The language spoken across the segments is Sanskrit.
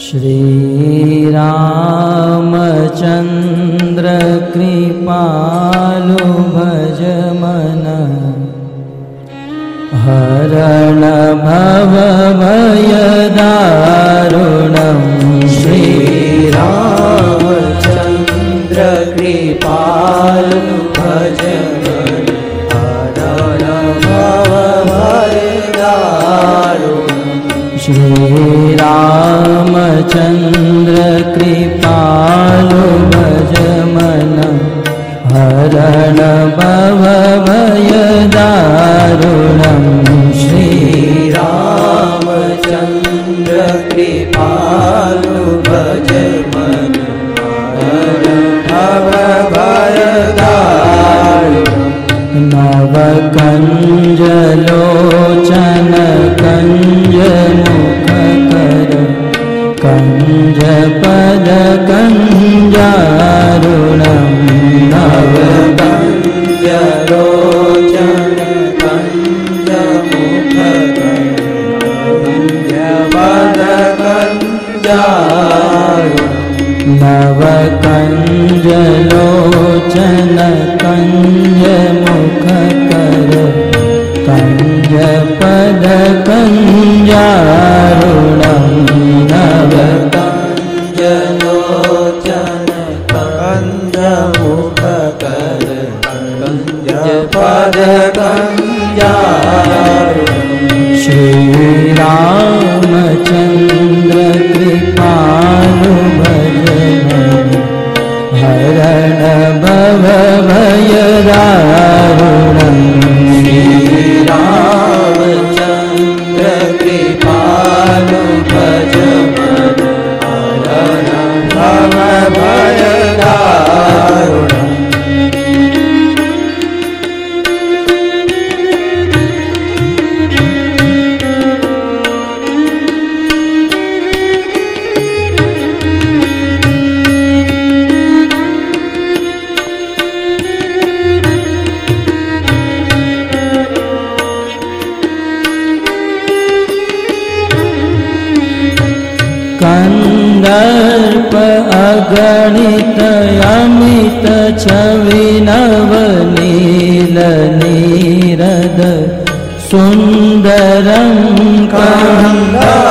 श्रीरामचन्द्रकृपालु भज मन। हरण भवभयदारुणं श्रीरामचन्द्रकृपालु भज मन। हरण भवभयदारुणम् श्रीरामचन्द्रकृपालु भज मन हरण भवभयदारुणं श्रीरामचन्द्रकृपालु भज अमित छविनवनील नीरद सुन्दरं कन्दर्पय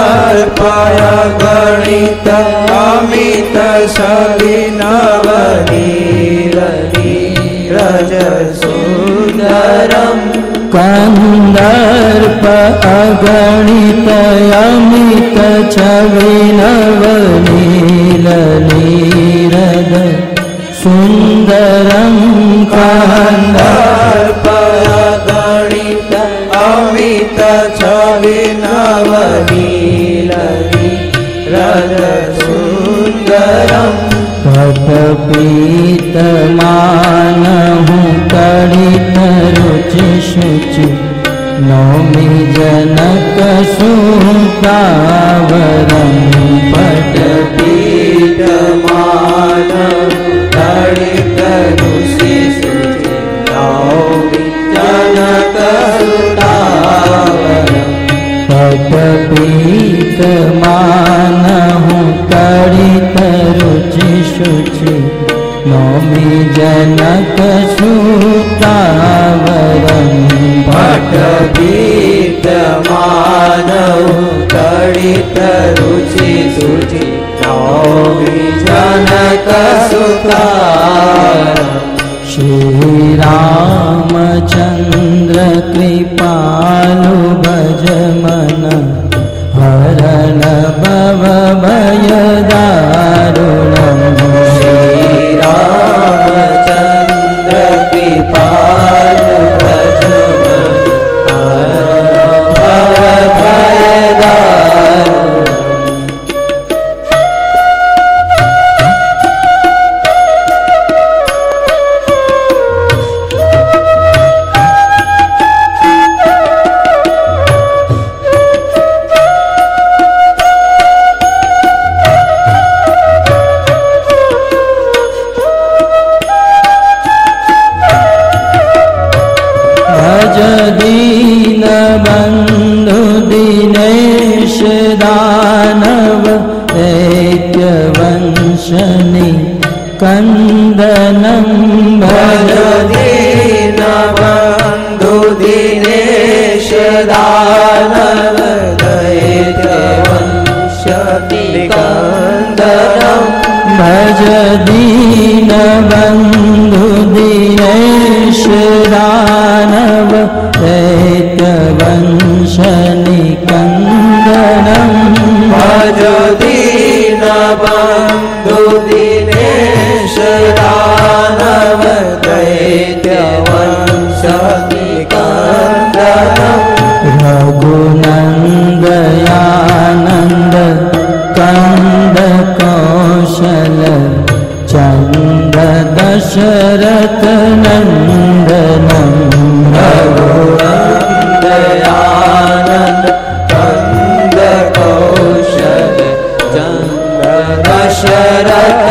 गणित अमित सविनवनीरज सुन्दरम् कन्दर्प अगणित अमित छविनवनील नीरद सुन्दरं कन्दर्पय गणित अमित छविनवनीरज सुन्दरम् पटपीतमानहु कडित रुचि शुचि नौमि जनक सुतावरं पट जनकसुतावरम् पटपीतमानहु कडित रुचि शुचि नौमि जनक पट पटपीठमानौ तडितरुचि सुचि नौमि जनकसुतारम् भज मन हरण भवभयदारुणम् यशति भज दीनबन्धुदीय श्रेतवं शनि कन्दनं भज दीनबन्धु दशरथ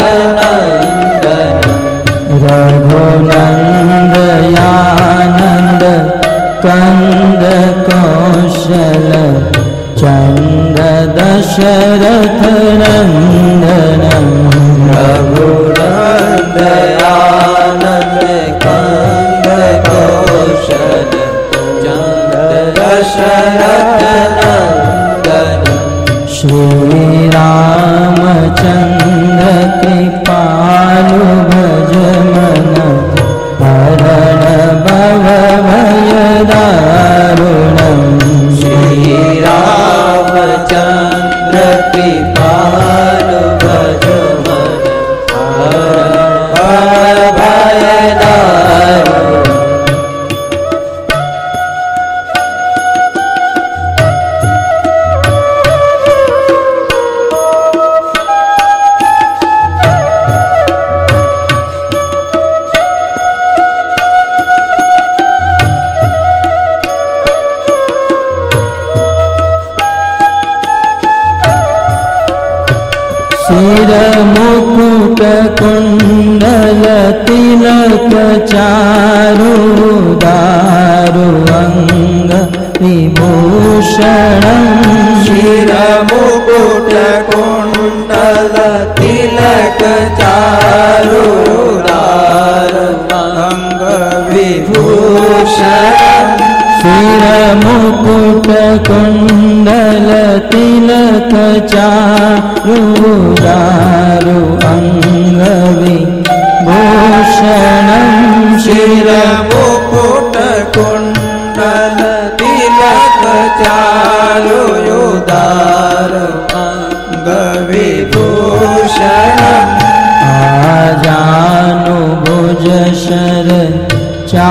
चारु दारु अङ्गवि भूषणं कुण्डलति लारु यो दारवि भूषण आ जानो भोजर चा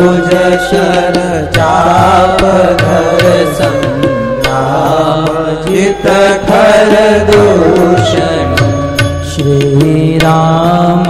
अनुज शर चाप धर जित खर दूषण श्रीराम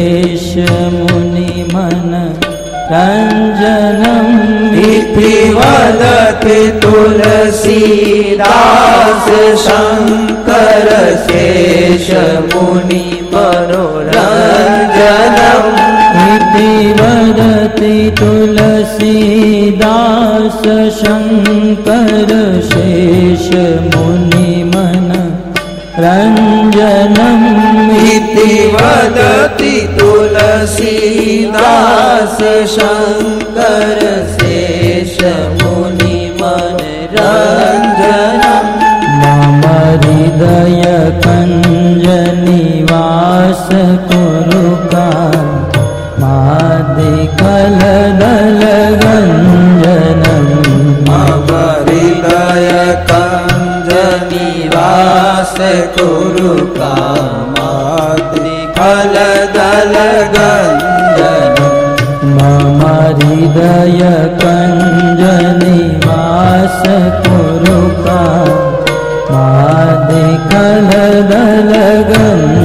शेष मुनि मन रञ्जनम् इति वदति तुलसीदास शङ्कर शेष मुनि मनोरञ्जनम् इति वदति तुलसीदास शङ्कर शेष मुनिमन रञ्जनम् इति वदति तुलसीदास शङ्कर शेष मुनि मनरञ्जनम् मम हृदय कञ्जनिवास कुरुका मादिकलदलगञ्जनम् मम हृदय कञ्जनिवास कुरु मादिकलदलगञ्जनम्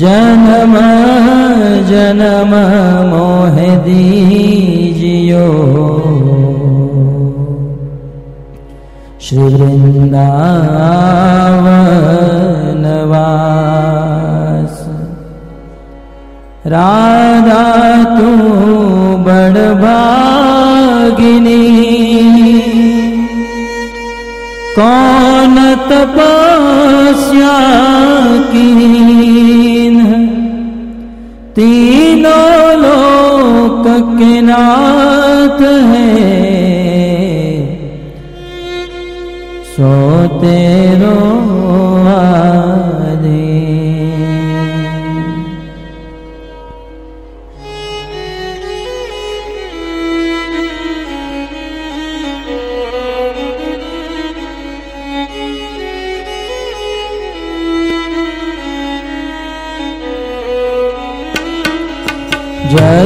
जन्म जन्म मोह दीजियो। श्री वृंदावन वास राधा तू बड़भागिनी। कौन तपस्या कीन تینوں لوگ کے ہے۔ سوتے رو जय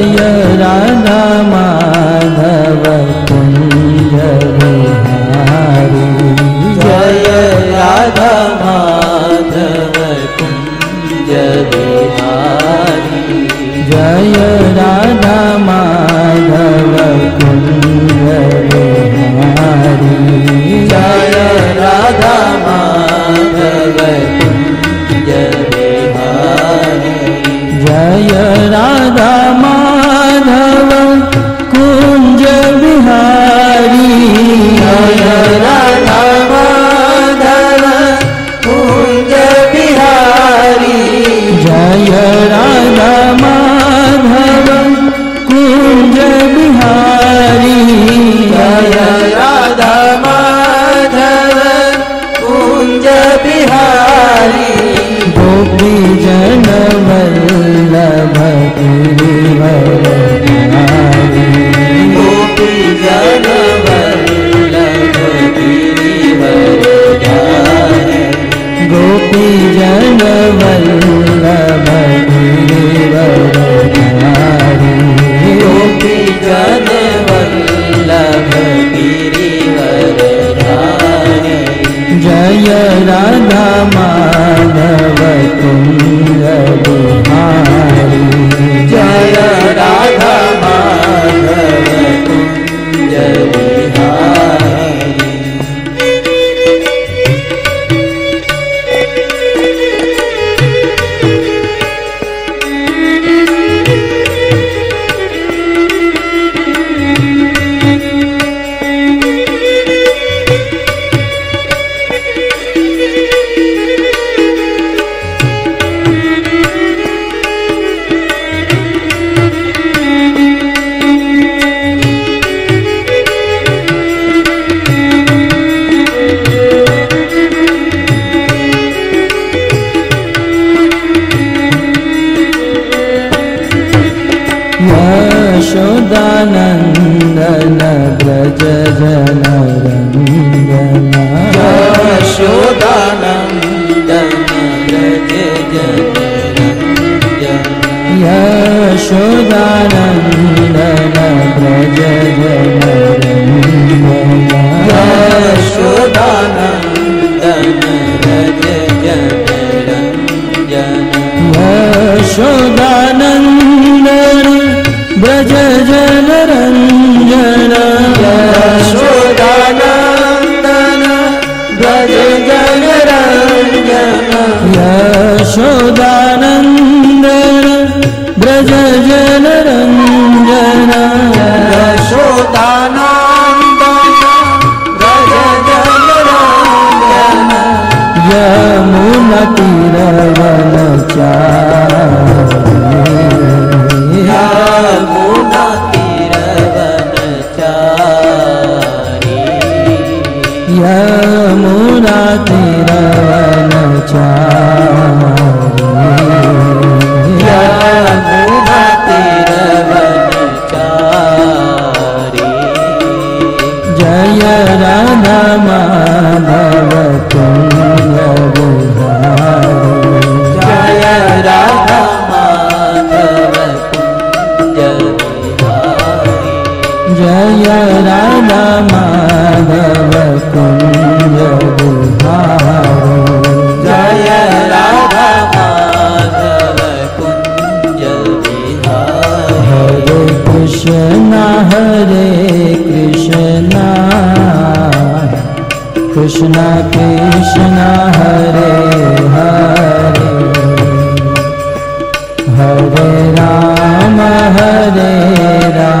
Yaşud alemde कृष्ण कृष्ण हरे हरे। हरे राम हरे राम।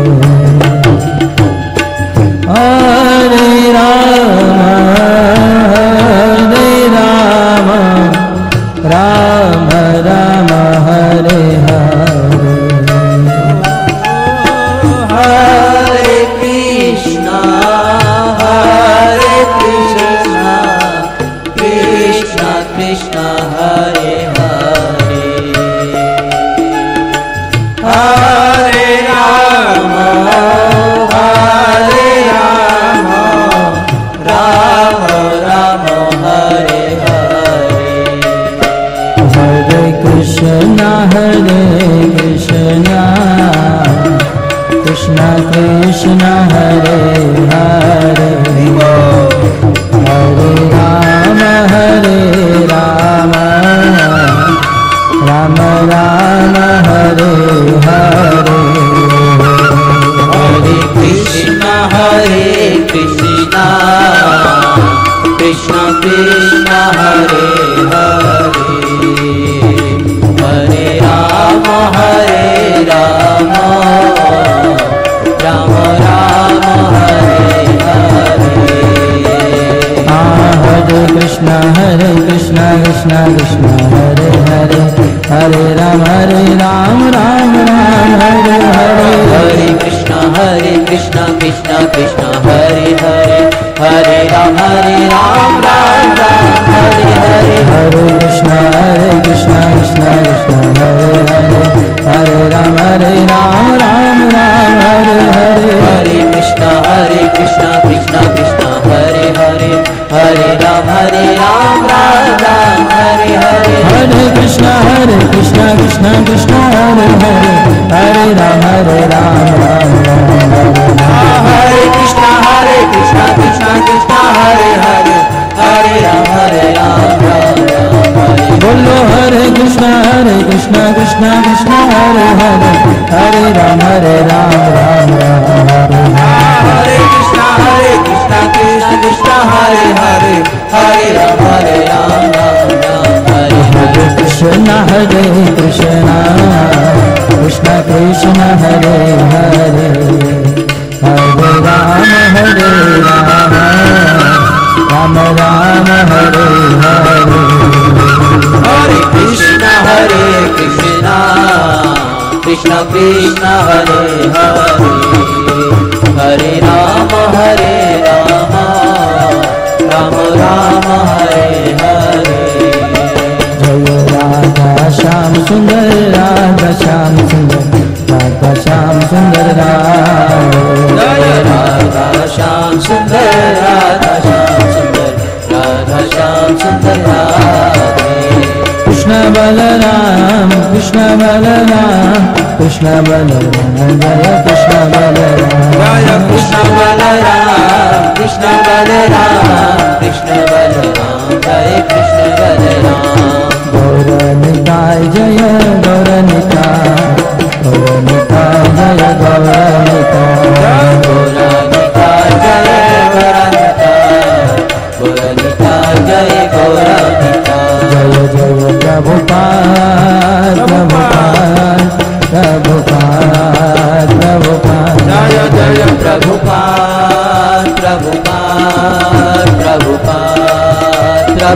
Allah हरे कृष्ण हरे हरे हरे राम हरे राम राम राम हरे हरे जय राधा श्याम सुन्दर राधा श्याम सुन्दर राधा श्याम सुन्दर राम जय राधा श्याम सुन्दर राधा श्याम सुन्दर राधा श्याम सुन्दर राम बलराम कृष्ण बलराम कृष्ण बलराम जय कृष्ण बलराम जय कृष्ण बलराम कृष्ण बलराम कृष्ण बलराम जय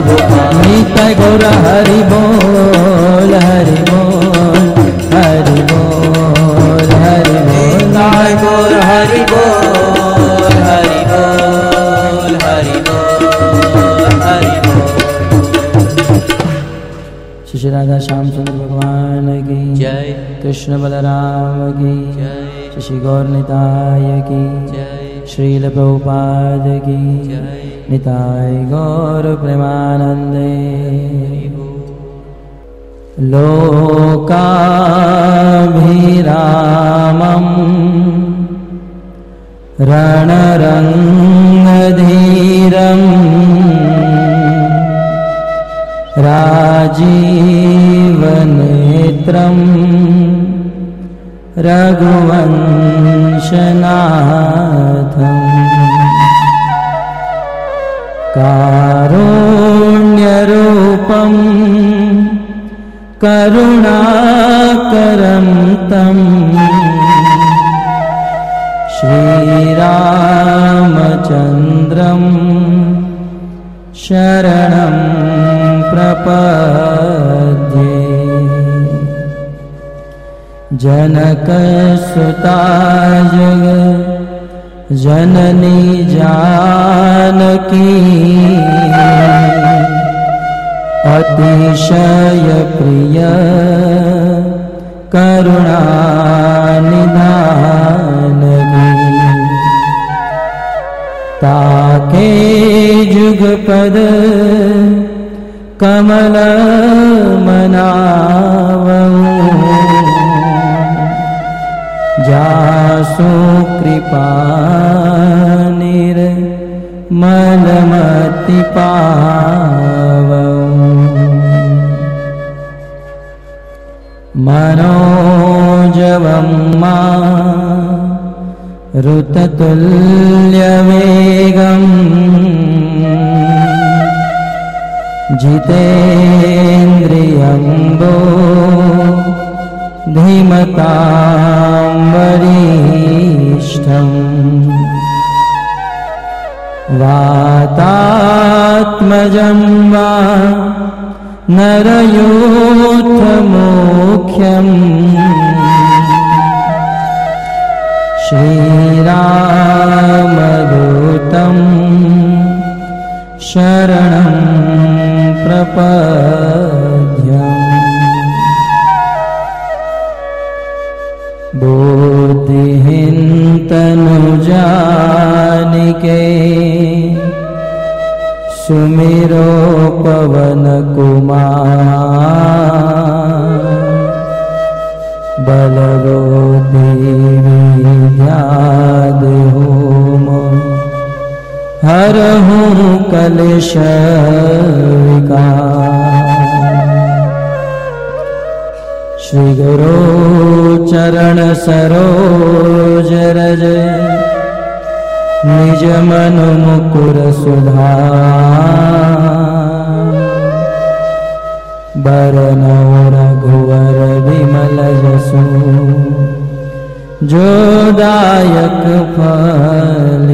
नीता गौरा हरि बोल हरि बोल हरि बोल हरि नीताय गौर हरि बोल हरि बोल राधा श्याम सुंदर भगवान की जय। कृष्ण बलराम की जय। शशि गौर निताय की जय। श्रीलप निताय गौरप्रेमानन्दे। लोकाभिरामम् रणरङ्गधीरम् राजीवनेत्रम् रघुवंशनाथम्। कारुण्यरूपम् करुणाकरं तम् श्रीरामचन्द्रम् शरणं प्रप जनकसुताय जननी जानकी। अतिशय प्रिय करुणानिधाननी। ताके जुगपद कमल मनाव। जासु कृपा निर्मलमति पाव मनोजवं मा ऋततुल्यवेगम्। जितेन्द्रियम्बो धीमतां वरिष्ठम् वातात्मजं वा नरयोथमुख्यम् श्रीरामदूतं शरणं प्रपद्यम् बुद्धिहिन्तनुजानिके सुमिरो पवनकुमार बलगोदेव्यादेहोम हरहुं कलशविका श्रीगुरो चरणसरोजरज निजमनुमुकुरसुधा बरनौ रघुवर विमल जसु। जोदायक फल